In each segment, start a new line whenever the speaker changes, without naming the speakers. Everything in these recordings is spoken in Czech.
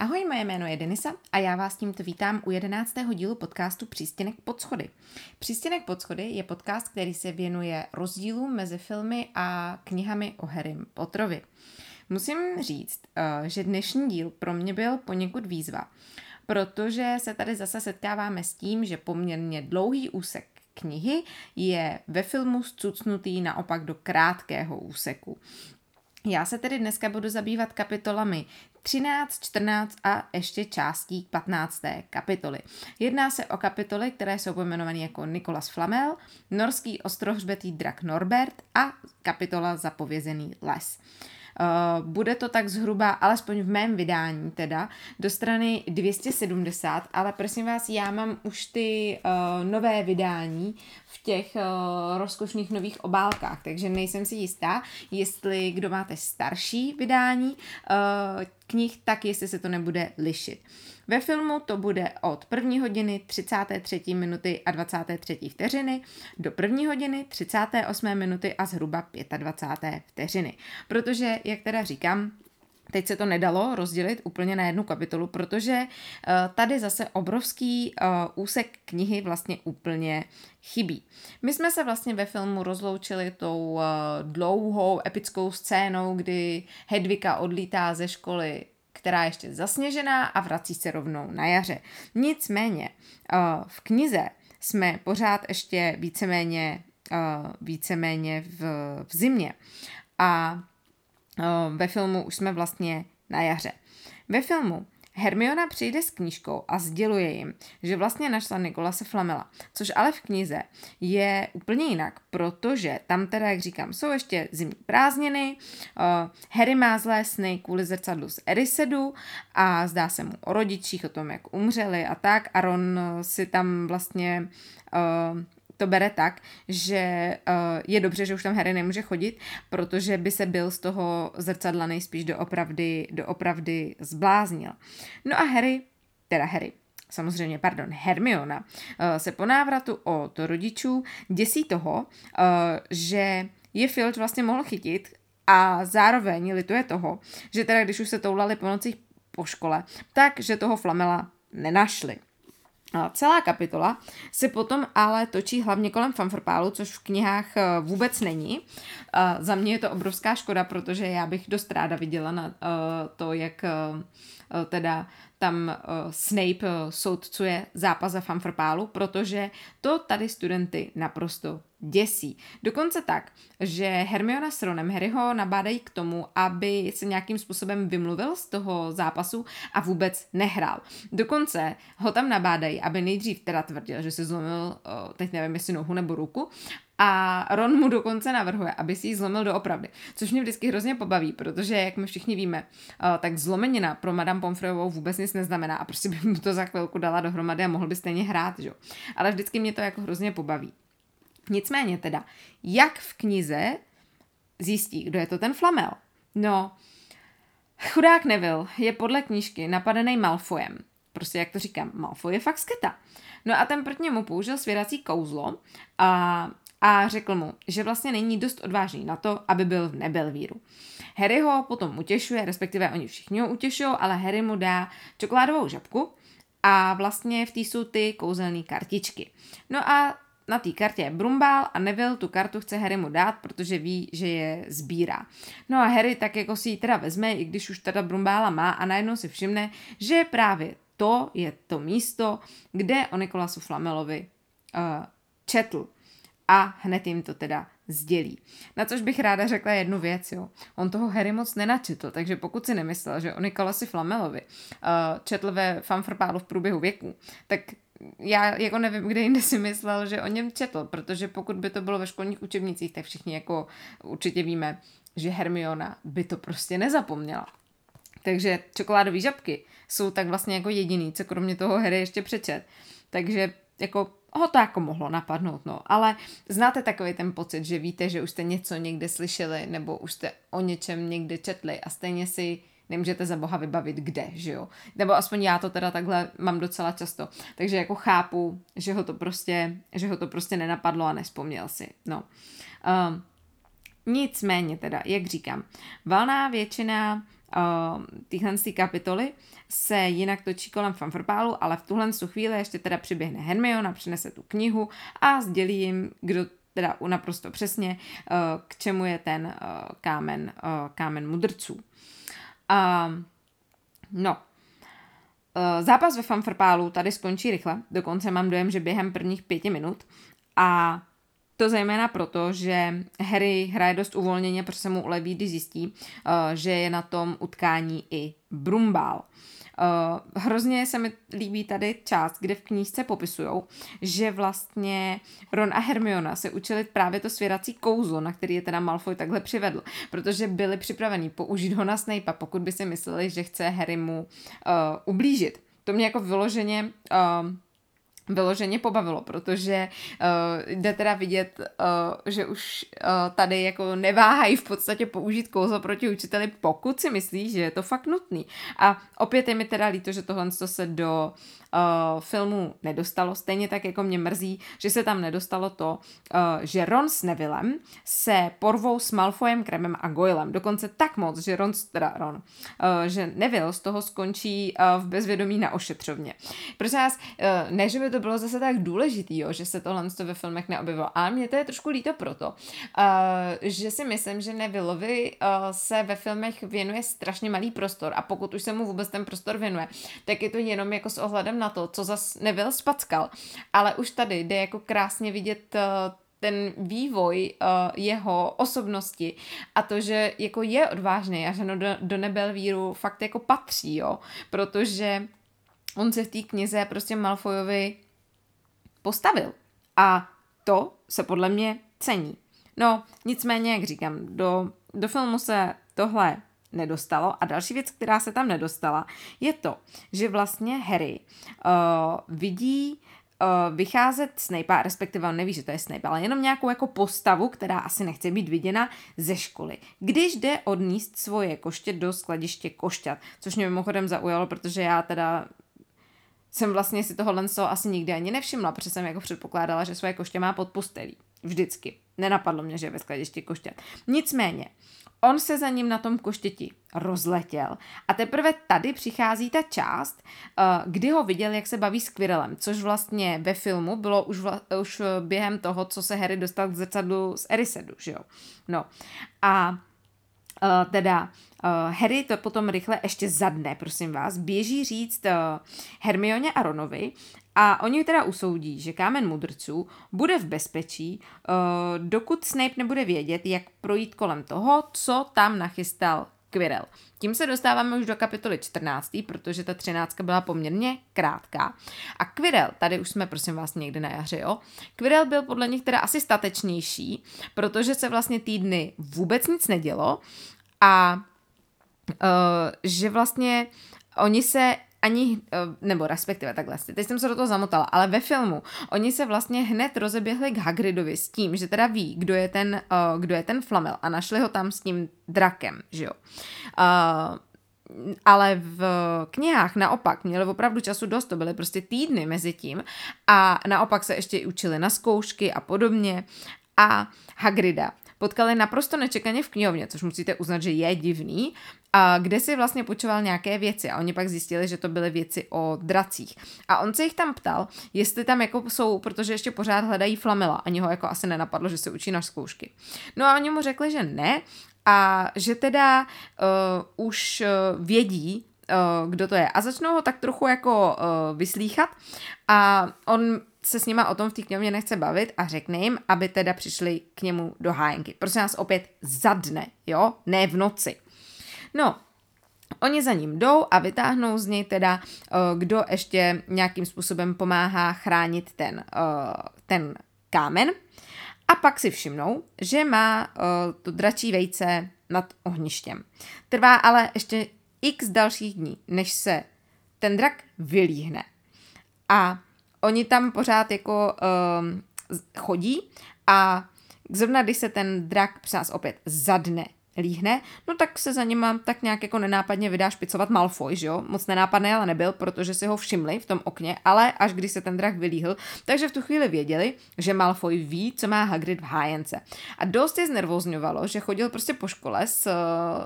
Ahoj, moje jméno je Denisa a já vás tímto vítám u jedenáctého dílu podcastu Přístěnek pod schody. Přístěnek pod schody je podcast, který se věnuje rozdílům mezi filmy a knihami o Harrym Potterovi. Musím říct, eh, že dnešní díl pro mě byl poněkud výzva, protože se tady zase setkáváme s tím, že poměrně dlouhý úsek knihy je ve filmu zcucnutý naopak do krátkého úseku. Já se tedy dneska budu zabývat kapitolami 13, 14 a ještě částí 15. kapitoly. Jedná se o kapitoly, které jsou pojmenované jako Nikolas Flamel, norský ostrohřbetý drak Norbert a kapitola Zapovězený les. Uh, bude to tak zhruba, alespoň v mém vydání teda, do strany 270, ale prosím vás, já mám už ty uh, nové vydání v těch uh, rozkošných nových obálkách, takže nejsem si jistá, jestli kdo máte starší vydání uh, knih, tak jestli se to nebude lišit. Ve filmu to bude od 1 hodiny 33 minuty a 23 vteřiny do 1 hodiny 38 minuty a zhruba 25 vteřiny. Protože, jak teda říkám, Teď se to nedalo rozdělit úplně na jednu kapitolu, protože uh, tady zase obrovský uh, úsek knihy vlastně úplně chybí. My jsme se vlastně ve filmu rozloučili tou uh, dlouhou epickou scénou, kdy Hedvika odlítá ze školy která je ještě zasněžená a vrací se rovnou na jaře. Nicméně v knize jsme pořád ještě víceméně, víceméně v, v zimě a ve filmu už jsme vlastně na jaře. Ve filmu Hermiona přijde s knížkou a sděluje jim, že vlastně našla Nikolase Flamela, což ale v knize je úplně jinak, protože tam teda, jak říkám, jsou ještě zimní prázdniny, uh, Harry má zlé sny kvůli zrcadlu z Erisedu a zdá se mu o rodičích, o tom, jak umřeli a tak a Ron si tam vlastně uh, to bere tak, že uh, je dobře, že už tam Harry nemůže chodit, protože by se byl z toho zrcadla nejspíš doopravdy, doopravdy zbláznil. No a Harry, teda Harry, samozřejmě, pardon, Hermiona, uh, se po návratu od rodičů děsí toho, uh, že je Filch vlastně mohl chytit a zároveň lituje toho, že teda když už se toulali po nocích po škole, tak že toho Flamela nenašli. Celá kapitola se potom ale točí hlavně kolem fanfrpálu, což v knihách eh, vůbec není. Za mě je to obrovská škoda, protože já bych dost ráda viděla na eh, to, jak eh, teda tam Snape soudcuje zápas za fanfrpálu, protože to tady studenty naprosto děsí. Dokonce tak, že Hermiona s Ronem Harryho nabádají k tomu, aby se nějakým způsobem vymluvil z toho zápasu a vůbec nehrál. Dokonce ho tam nabádají, aby nejdřív teda tvrdil, že se zlomil, teď nevím, jestli nohu nebo ruku, a Ron mu dokonce navrhuje, aby si ji zlomil doopravdy. Což mě vždycky hrozně pobaví, protože, jak my všichni víme, tak zlomenina pro Madame Pomfreyovou vůbec nic neznamená a prostě by mu to za chvilku dala dohromady a mohl by stejně hrát, že? Ale vždycky mě to jako hrozně pobaví. Nicméně teda, jak v knize zjistí, kdo je to ten Flamel? No, chudák Neville je podle knížky napadený Malfoyem. Prostě jak to říkám, Malfoy je fakt sketa. No a ten proti němu použil svěrací kouzlo a, a řekl mu, že vlastně není dost odvážný na to, aby byl v Nebelvíru. Harry ho potom utěšuje, respektive oni všichni ho utěšují, ale Harry mu dá čokoládovou žabku a vlastně v té jsou ty kouzelné kartičky. No a na té kartě je Brumbál a Neville tu kartu chce Harry mu dát, protože ví, že je sbírá. No a Harry tak jako si ji teda vezme, i když už teda Brumbála má a najednou si všimne, že právě to je to místo, kde o Nikolasu Flamelovi uh, četl. A hned jim to teda sdělí. Na což bych ráda řekla jednu věc, jo. On toho Harry moc nenačetl, takže pokud si nemyslel, že o Nikolasi Flamelovi uh, četl ve fanfrpálu v průběhu věku, tak já jako nevím, kde jinde si myslel, že o něm četl, protože pokud by to bylo ve školních učebnicích, tak všichni jako určitě víme, že Hermiona by to prostě nezapomněla. Takže čokoládové žabky jsou tak vlastně jako jediný, co kromě toho Harry ještě přečet. Takže jako ho to jako mohlo napadnout, no. Ale znáte takový ten pocit, že víte, že už jste něco někde slyšeli, nebo už jste o něčem někde četli a stejně si nemůžete za boha vybavit kde, že jo. Nebo aspoň já to teda takhle mám docela často. Takže jako chápu, že ho to prostě, že ho to prostě nenapadlo a nespomněl si, no. Um, nicméně teda, jak říkám, valná většina tyhle kapitoly se jinak točí kolem fanfrpálu, ale v tuhle chvíli ještě teda přiběhne Hermiona, přinese tu knihu a sdělí jim, kdo teda naprosto přesně, uh, k čemu je ten uh, kámen, uh, kámen mudrců. Uh, no, Zápas ve fanfrpálu tady skončí rychle, dokonce mám dojem, že během prvních pěti minut a to zejména proto, že Harry hraje dost uvolněně, protože se mu uleví, když zjistí, že je na tom utkání i Brumbál. Uh, hrozně se mi líbí tady část, kde v knížce popisují, že vlastně Ron a Hermiona se učili právě to svěrací kouzlo, na který je teda Malfoy takhle přivedl, protože byli připraveni použít ho na Snape, pokud by si mysleli, že chce Harry mu uh, ublížit. To mě jako vyloženě uh, vyloženě pobavilo, protože uh, jde teda vidět, uh, že už uh, tady jako neváhají v podstatě použít kouzlo proti učiteli, pokud si myslí, že je to fakt nutný. A opět je mi teda líto, že tohle se do uh, filmu nedostalo. Stejně tak jako mě mrzí, že se tam nedostalo to, uh, že Ron s Nevillem se porvou s Malfoyem, Kremem a Goylem. Dokonce tak moc, že Ron, teda Ron, uh, že Neville z toho skončí uh, v bezvědomí na ošetřovně. Prosím vás, uh, ne, že by to bylo zase tak důležitý, jo, že se tohle ve filmech neobjevilo, ale mě to je trošku líto proto, uh, že si myslím, že Nevilleovi uh, se ve filmech věnuje strašně malý prostor a pokud už se mu vůbec ten prostor věnuje, tak je to jenom jako s ohledem na to, co zas nebyl spackal. Ale už tady jde jako krásně vidět uh, ten vývoj uh, jeho osobnosti a to, že jako je odvážný a že no do, do Nebelvíru fakt jako patří, jo, protože on se v té knize prostě Malfoyovi postavil a to se podle mě cení. No, nicméně, jak říkám, do, do filmu se tohle nedostalo. A další věc, která se tam nedostala, je to, že vlastně Harry uh, vidí uh, vycházet Snape, respektive on neví, že to je Snape, ale jenom nějakou jako postavu, která asi nechce být viděna ze školy. Když jde odníst svoje koště do skladiště košťat, což mě mimochodem zaujalo, protože já teda jsem vlastně si tohohle asi nikdy ani nevšimla, protože jsem jako předpokládala, že svoje koště má pod postelí. Vždycky. Nenapadlo mě, že je ve skladišti košťat. Nicméně, On se za ním na tom koštěti rozletěl a teprve tady přichází ta část, eh, kdy ho viděl, jak se baví s Quirrellem, což vlastně ve filmu bylo už, vla, už během toho, co se Harry dostal k zrcadlu z Erisedu, že jo. No a Uh, teda Harry to potom rychle ještě zadne, prosím vás, běží říct Hermioně a Ronovi a oni teda usoudí, že kámen mudrců bude v bezpečí, uh, dokud Snape nebude vědět, jak projít kolem toho, co tam nachystal Quirrell. Tím se dostáváme už do kapitoly 14, protože ta 13 byla poměrně krátká. A Quirrell, tady už jsme prosím vás někdy na jaře, jo? Quirrell byl podle nich teda asi statečnější, protože se vlastně týdny vůbec nic nedělo a uh, že vlastně oni se ani, eh, nebo respektive takhle, teď jsem se do toho zamotala, ale ve filmu oni se vlastně hned rozeběhli k Hagridovi s tím, že teda ví, kdo je ten, uh, kdo je ten Flamel a našli ho tam s tím drakem, že jo. Uh, ale v knihách naopak měli opravdu času dost, to byly prostě týdny mezi tím a naopak se ještě učili na zkoušky a podobně a Hagrida potkali naprosto nečekaně v knihovně, což musíte uznat, že je divný, a kde si vlastně počoval nějaké věci a oni pak zjistili, že to byly věci o dracích. A on se jich tam ptal, jestli tam jako jsou, protože ještě pořád hledají Flamela, ani ho jako asi nenapadlo, že se učí na zkoušky. No a oni mu řekli, že ne a že teda uh, už uh, vědí, uh, kdo to je. A začnou ho tak trochu jako uh, vyslíchat a on se s nima o tom v té knihovně nechce bavit a řekne jim, aby teda přišli k němu do hájenky. Prosím nás opět za dne, jo, ne v noci. No, Oni za ním jdou a vytáhnou z něj teda, uh, kdo ještě nějakým způsobem pomáhá chránit ten, uh, ten kámen. A pak si všimnou, že má uh, to dračí vejce nad ohništěm. Trvá ale ještě x dalších dní, než se ten drak vylíhne. A oni tam pořád jako uh, chodí a zrovna když se ten drak přes nás opět zadne líhne, no tak se za nima tak nějak jako nenápadně vydá špicovat Malfoy, že jo? Moc nenápadný ale nebyl, protože si ho všimli v tom okně, ale až když se ten drak vylíhl, takže v tu chvíli věděli, že Malfoy ví, co má Hagrid v hájence. A dost je znervozňovalo, že chodil prostě po škole s,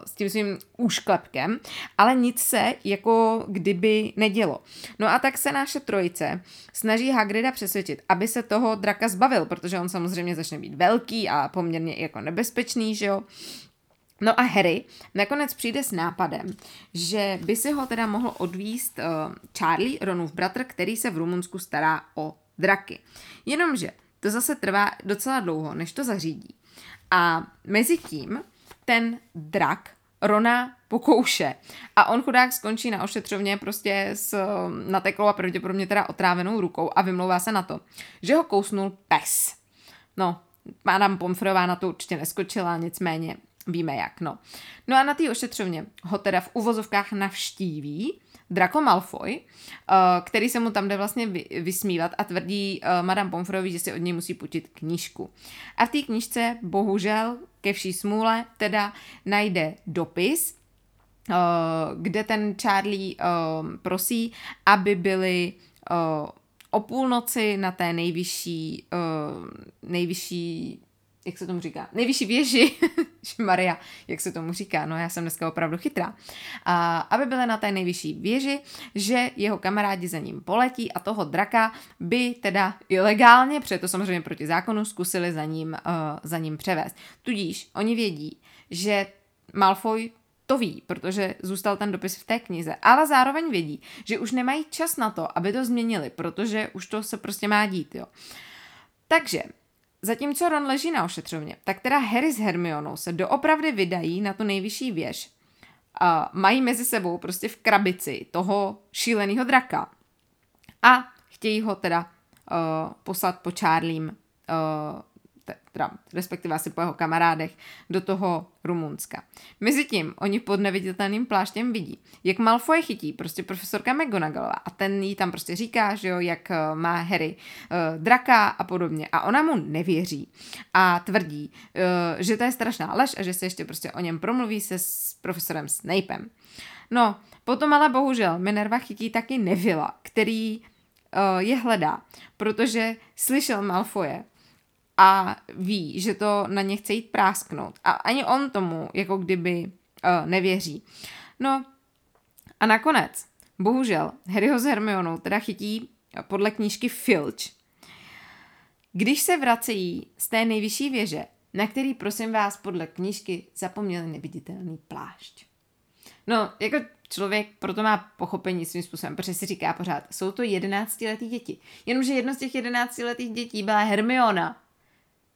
s tím svým úšklepkem, ale nic se jako kdyby nedělo. No a tak se naše trojice snaží Hagrida přesvědčit, aby se toho draka zbavil, protože on samozřejmě začne být velký a poměrně jako nebezpečný, že jo. No a Harry nakonec přijde s nápadem, že by si ho teda mohl odvíst uh, Charlie, Ronův bratr, který se v Rumunsku stará o draky. Jenomže to zase trvá docela dlouho, než to zařídí. A mezi tím ten drak Rona pokouše. A on chudák skončí na ošetřovně prostě s nateklou a pravděpodobně teda otrávenou rukou a vymlouvá se na to, že ho kousnul pes. No, Madame Pomfrová na to určitě neskočila, nicméně víme jak, no. No a na té ošetřovně ho teda v uvozovkách navštíví Draco Malfoy, uh, který se mu tam jde vlastně vysmívat a tvrdí uh, Madame Pomfrovi, že si od něj musí půjčit knížku. A v té knížce bohužel ke vší smůle teda najde dopis, uh, kde ten Charlie prosí, aby byli o půlnoci na té nejvyšší, nejvyšší jak se tomu říká, nejvyšší věži, Maria, jak se tomu říká, no já jsem dneska opravdu chytrá, a, aby byla na té nejvyšší věži, že jeho kamarádi za ním poletí a toho draka by teda ilegálně, protože to samozřejmě proti zákonu, zkusili za ním, uh, za ním převést. Tudíž oni vědí, že Malfoy to ví, protože zůstal ten dopis v té knize, ale zároveň vědí, že už nemají čas na to, aby to změnili, protože už to se prostě má dít, jo. Takže Zatímco Ron leží na ošetřovně, tak teda Harry s Hermionou se doopravdy vydají na tu nejvyšší věž. A mají mezi sebou prostě v krabici toho šíleného draka. A chtějí ho teda uh, poslat po Charliem uh, teda respektive asi po jeho kamarádech, do toho Rumunska. Mezitím oni pod neviditelným pláštěm vidí, jak Malfoy chytí prostě profesorka McGonagallová a ten jí tam prostě říká, že jo, jak eh, má Harry uh, draka a podobně a ona mu nevěří a tvrdí, uh, že to je strašná lež a že se ještě prostě o něm promluví se s profesorem Snapem. No, potom ale bohužel Minerva chytí taky Nevila, který je hledá, protože slyšel Malfoje a ví, že to na ně chce jít prásknout. A ani on tomu jako kdyby uh, nevěří. No a nakonec, bohužel, Harryho s Hermionou teda chytí podle knížky Filch. Když se vracejí z té nejvyšší věže, na který, prosím vás, podle knížky zapomněli neviditelný plášť. No, jako člověk proto má pochopení svým způsobem, protože si říká pořád, jsou to jedenáctiletí děti. Jenomže jedno z těch jedenáctiletých dětí byla Hermiona,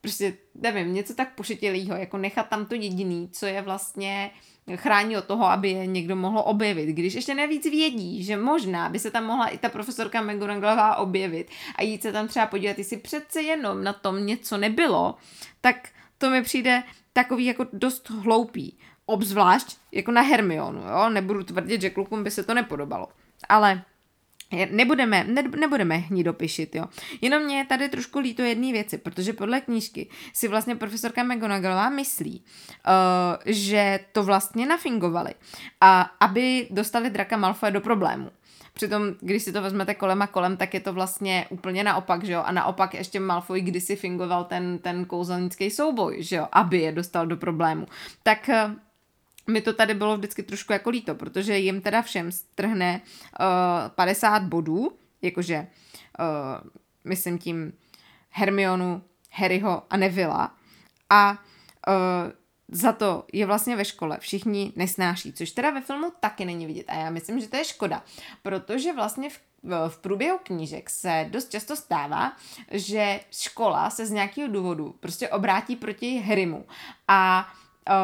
prostě, nevím, něco tak pošetilýho, jako nechat tam to jediný, co je vlastně chrání od toho, aby je někdo mohl objevit. Když ještě navíc vědí, že možná by se tam mohla i ta profesorka McGonagallová objevit a jít se tam třeba podívat, jestli přece jenom na tom něco nebylo, tak to mi přijde takový jako dost hloupý. Obzvlášť jako na Hermionu, jo? Nebudu tvrdit, že klukům by se to nepodobalo. Ale Nebudeme, ne, nebudeme hnidopišit, jo. Jenom mě je tady trošku líto jedné věci, protože podle knížky si vlastně profesorka McGonagallová myslí, uh, že to vlastně nafingovali, a aby dostali draka Malfoy do problému. Přitom, když si to vezmete kolem a kolem, tak je to vlastně úplně naopak, že jo? A naopak ještě Malfoy kdysi fingoval ten, ten kouzelnický souboj, že jo? Aby je dostal do problému. Tak uh, mi to tady bylo vždycky trošku jako líto, protože jim teda všem strhne uh, 50 bodů, jakože uh, myslím tím Hermionu, Harryho a Nevilla. A uh, za to je vlastně ve škole všichni nesnáší, což teda ve filmu taky není vidět. A já myslím, že to je škoda, protože vlastně v v průběhu knížek se dost často stává, že škola se z nějakého důvodu prostě obrátí proti Harrymu. A uh,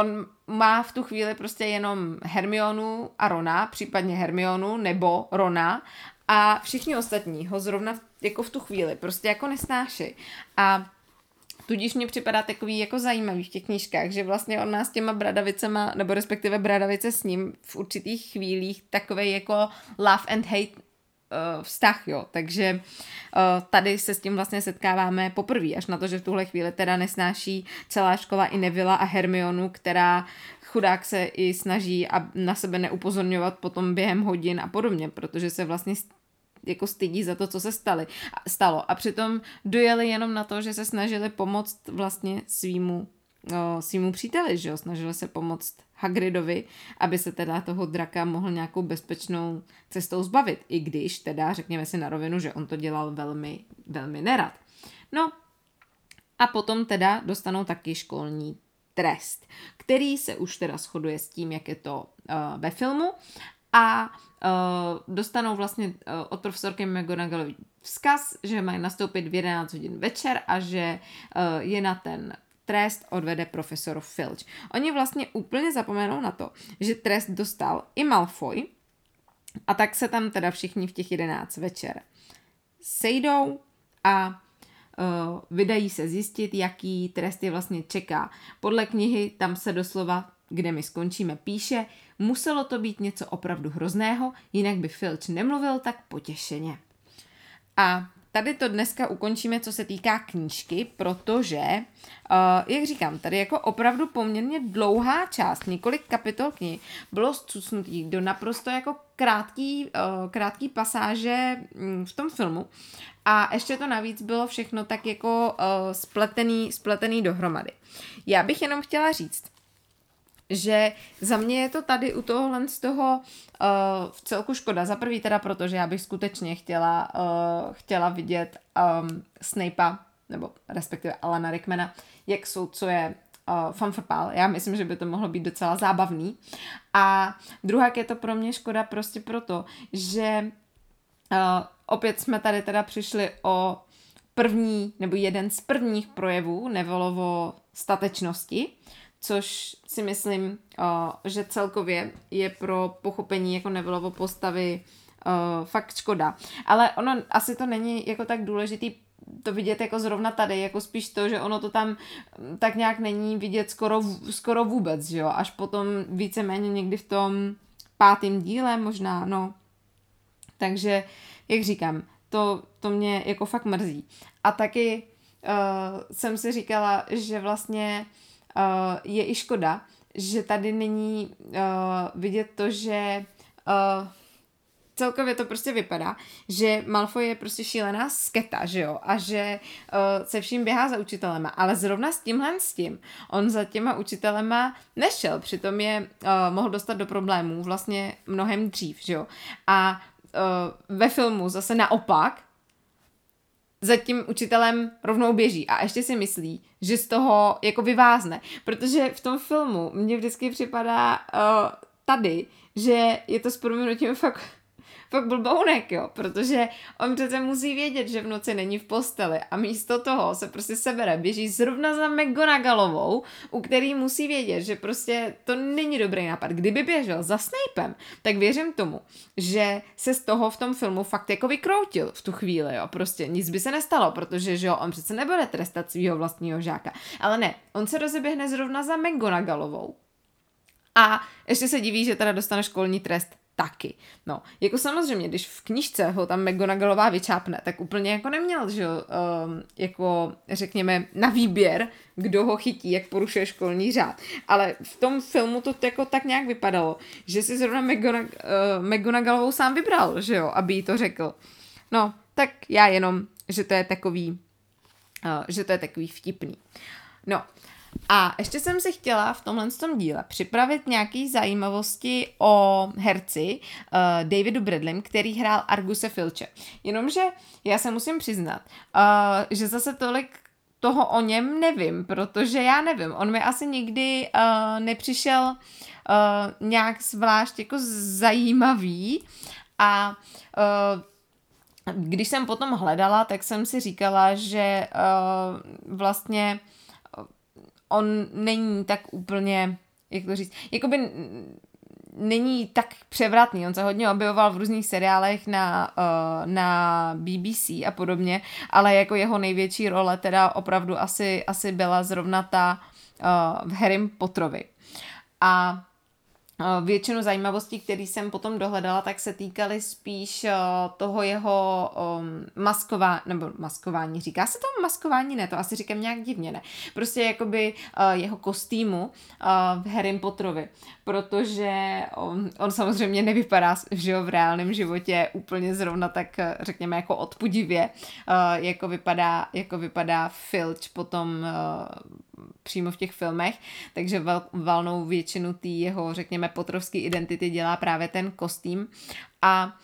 on má v tu chvíli prostě jenom Hermionu a Rona, případně Hermionu nebo Rona a všichni ostatní ho zrovna jako v tu chvíli prostě jako nesnáší. A Tudíž mě připadá takový jako zajímavý v těch knížkách, že vlastně on nás těma bradavicema, nebo respektive bradavice s ním v určitých chvílích takový jako love and hate vztah, jo. Takže uh, tady se s tím vlastně setkáváme poprvé, až na to, že v tuhle chvíli teda nesnáší celá škola i Nevila a Hermionu, která chudák se i snaží a na sebe neupozorňovat potom během hodin a podobně, protože se vlastně jako stydí za to, co se stali, stalo. A přitom dojeli jenom na to, že se snažili pomoct vlastně svýmu, o, svýmu příteli, že jo? Snažili se pomoct Hagridovi, aby se teda toho draka mohl nějakou bezpečnou cestou zbavit. I když teda, řekněme si na rovinu, že on to dělal velmi, velmi nerad. No a potom teda dostanou taky školní trest, který se už teda shoduje s tím, jak je to uh, ve filmu a uh, dostanou vlastně uh, od profesorky McGonagallový vzkaz, že mají nastoupit v 11 hodin večer a že uh, je na ten trest odvede profesor Filch. Oni vlastně úplně zapomenou na to, že trest dostal i Malfoy a tak se tam teda všichni v těch 11 večer sejdou a uh, vydají se zjistit, jaký trest je vlastně čeká. Podle knihy tam se doslova, kde my skončíme, píše, muselo to být něco opravdu hrozného, jinak by Filch nemluvil tak potěšeně. A tady to dneska ukončíme, co se týká knížky, protože, uh, jak říkám, tady jako opravdu poměrně dlouhá část, několik kapitol knihy, bylo zcucnutý do naprosto jako krátký, uh, krátký pasáže um, v tom filmu a ještě to navíc bylo všechno tak jako uh, spletený, spletený dohromady. Já bych jenom chtěla říct, že za mě je to tady u tohohle z toho uh, v celku škoda. Za prvý teda proto, že já bych skutečně chtěla, uh, chtěla vidět um, Snape'a, nebo respektive Alana Rickmana, jak jsou, co je uh, fanfrpál. Já myslím, že by to mohlo být docela zábavný. A druhá je to pro mě škoda prostě proto, že uh, opět jsme tady teda přišli o první, nebo jeden z prvních projevů Nevolovo statečnosti, což si myslím, že celkově je pro pochopení jako Nevilovo postavy fakt škoda. Ale ono asi to není jako tak důležitý to vidět jako zrovna tady, jako spíš to, že ono to tam tak nějak není vidět skoro, skoro vůbec, že jo, až potom víceméně někdy v tom pátém díle možná, no. Takže, jak říkám, to, to mě jako fakt mrzí. A taky uh, jsem si říkala, že vlastně uh, je i škoda, že tady není uh, vidět to, že uh, celkově to prostě vypadá, že Malfoy je prostě šílená sketa, že jo, a že uh, se vším běhá za učitelema, ale zrovna s tímhle s tím, on za těma učitelema nešel, přitom je uh, mohl dostat do problémů vlastně mnohem dřív, že jo, a uh, ve filmu zase naopak, za tím učitelem rovnou běží a ještě si myslí, že z toho jako vyvázne. Protože v tom filmu mně vždycky připadá uh, tady, že je to s proměnutím fakt fakt blbounek, jo, protože on přece musí vědět, že v noci není v posteli a místo toho se prostě sebere, běží zrovna za McGonagallovou, u který musí vědět, že prostě to není dobrý nápad. Kdyby běžel za Snapem, tak věřím tomu, že se z toho v tom filmu fakt jako vykroutil v tu chvíli, jo, prostě nic by se nestalo, protože že jo, on přece nebude trestat svého vlastního žáka. Ale ne, on se rozeběhne zrovna za McGonagallovou. A ještě se diví, že teda dostane školní trest taky. No, jako samozřejmě, když v knižce ho tam McGonagallová vyčápne, tak úplně jako neměl, že um, jako řekněme na výběr, kdo ho chytí, jak porušuje školní řád. Ale v tom filmu to jako tak nějak vypadalo, že si zrovna McGonag- uh, McGonagallovou sám vybral, že jo, aby jí to řekl. No, tak já jenom, že to je takový, uh, že to je takový vtipný. No, a ještě jsem si chtěla v tomhle tom díle připravit nějaké zajímavosti o herci uh, Davidu Bradlem, který hrál Arguse Filče. Jenomže já se musím přiznat, uh, že zase tolik toho o něm nevím, protože já nevím, on mi asi nikdy uh, nepřišel uh, nějak zvlášť jako zajímavý a uh, když jsem potom hledala, tak jsem si říkala, že uh, vlastně on není tak úplně, jak to říct, jakoby není tak převratný. On se hodně objevoval v různých seriálech na, uh, na BBC a podobně, ale jako jeho největší role teda opravdu asi, asi byla zrovna ta uh, v Harrym Potterovi. A Většinu zajímavostí, které jsem potom dohledala, tak se týkaly spíš toho jeho maskování, nebo maskování, říká se to maskování, ne, to asi říkám nějak divně, ne. Prostě jakoby jeho kostýmu v Harry Potterovi, protože on, on samozřejmě nevypadá že jo, v reálném životě úplně zrovna tak, řekněme, jako odpudivě, jako vypadá, jako vypadá Filch potom přímo v těch filmech, takže val, valnou většinu té jeho, řekněme, potrovské identity dělá právě ten kostým. A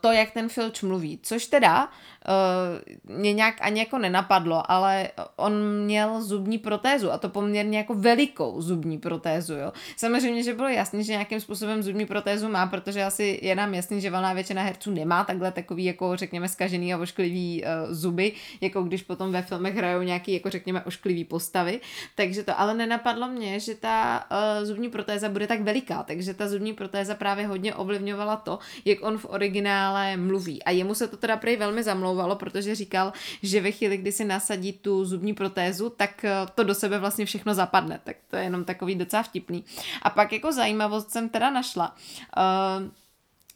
to, jak ten Filch mluví, což teda uh, mě nějak ani jako nenapadlo, ale on měl zubní protézu a to poměrně jako velikou zubní protézu, jo. Samozřejmě, že bylo jasné, že nějakým způsobem zubní protézu má, protože asi je nám jasný, že valná většina herců nemá takhle takový jako řekněme skažený a ošklivý uh, zuby, jako když potom ve filmech hrajou nějaký jako řekněme ošklivý postavy, takže to ale nenapadlo mě, že ta uh, zubní protéza bude tak veliká, takže ta zubní protéza právě hodně ovlivňovala to, jak on v originále mluví. A jemu se to teda prej velmi zamlouvá omlouvalo, protože říkal, že ve chvíli, kdy si nasadí tu zubní protézu, tak eh, to do sebe vlastně všechno zapadne. Tak to je jenom takový docela vtipný. A pak jako zajímavost jsem teda našla. Uh,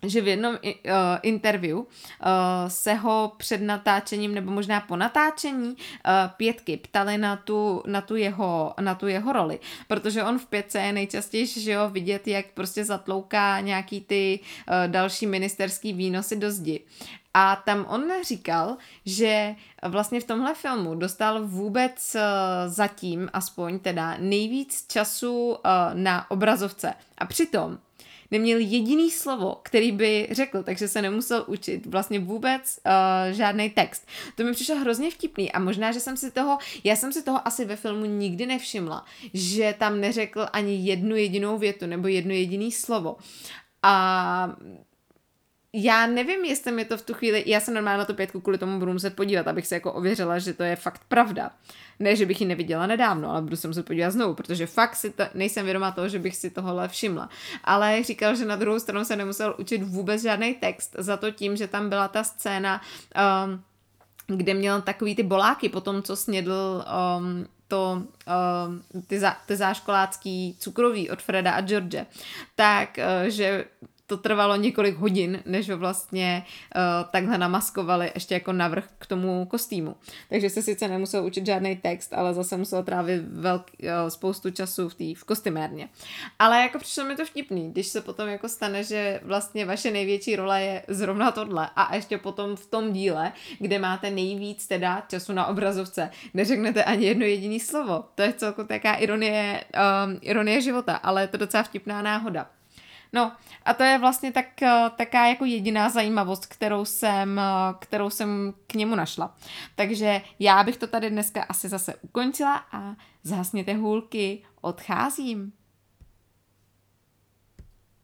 že v jednom uh, interview uh, se ho před natáčením nebo možná po natáčení uh, pětky ptali na tu, na, tu jeho, na tu jeho roli, protože on v pětce je nejčastěji že jo, vidět, jak prostě zatlouká nějaký ty uh, další ministerský výnosy do zdi. A tam on říkal, že vlastně v tomhle filmu dostal vůbec uh, zatím, aspoň teda, nejvíc času uh, na obrazovce. A přitom neměl jediný slovo, který by řekl, takže se nemusel učit vlastně vůbec uh, žádný text. To mi přišlo hrozně vtipný a možná, že jsem si toho, já jsem si toho asi ve filmu nikdy nevšimla, že tam neřekl ani jednu jedinou větu nebo jedno jediný slovo. A já nevím, jestli mi to v tu chvíli, já se normálně na tu pětku kvůli tomu budu muset podívat, abych se jako ověřila, že to je fakt pravda. Ne, že bych ji neviděla nedávno, ale budu se muset podívat znovu, protože fakt si to, nejsem vědomá toho, že bych si tohle všimla. Ale říkal, že na druhou stranu se nemusel učit vůbec žádný text, za to tím, že tam byla ta scéna, um, kde měl takový ty boláky po tom, co snědl um, to, uh, ty, za, ty záškolácký cukroví od Freda a George, tak, uh, že to trvalo několik hodin, než ho vlastně uh, takhle namaskovali ještě jako navrh k tomu kostýmu. Takže se sice nemusel učit žádný text, ale zase musel trávit velký, uh, spoustu času v, tý, v kostymérně. Ale jako přišlo mi to vtipný, když se potom jako stane, že vlastně vaše největší role je zrovna tohle a ještě potom v tom díle, kde máte nejvíc teda času na obrazovce, neřeknete ani jedno jediné slovo. To je celku taká ironie, um, ironie života, ale je to docela vtipná náhoda. No a to je vlastně tak, eh, taká jako jediná zajímavost, kterou jsem, eh, kterou jsem k němu našla. Takže já bych to tady dneska asi zase ukončila a zhasněte hůlky, odcházím.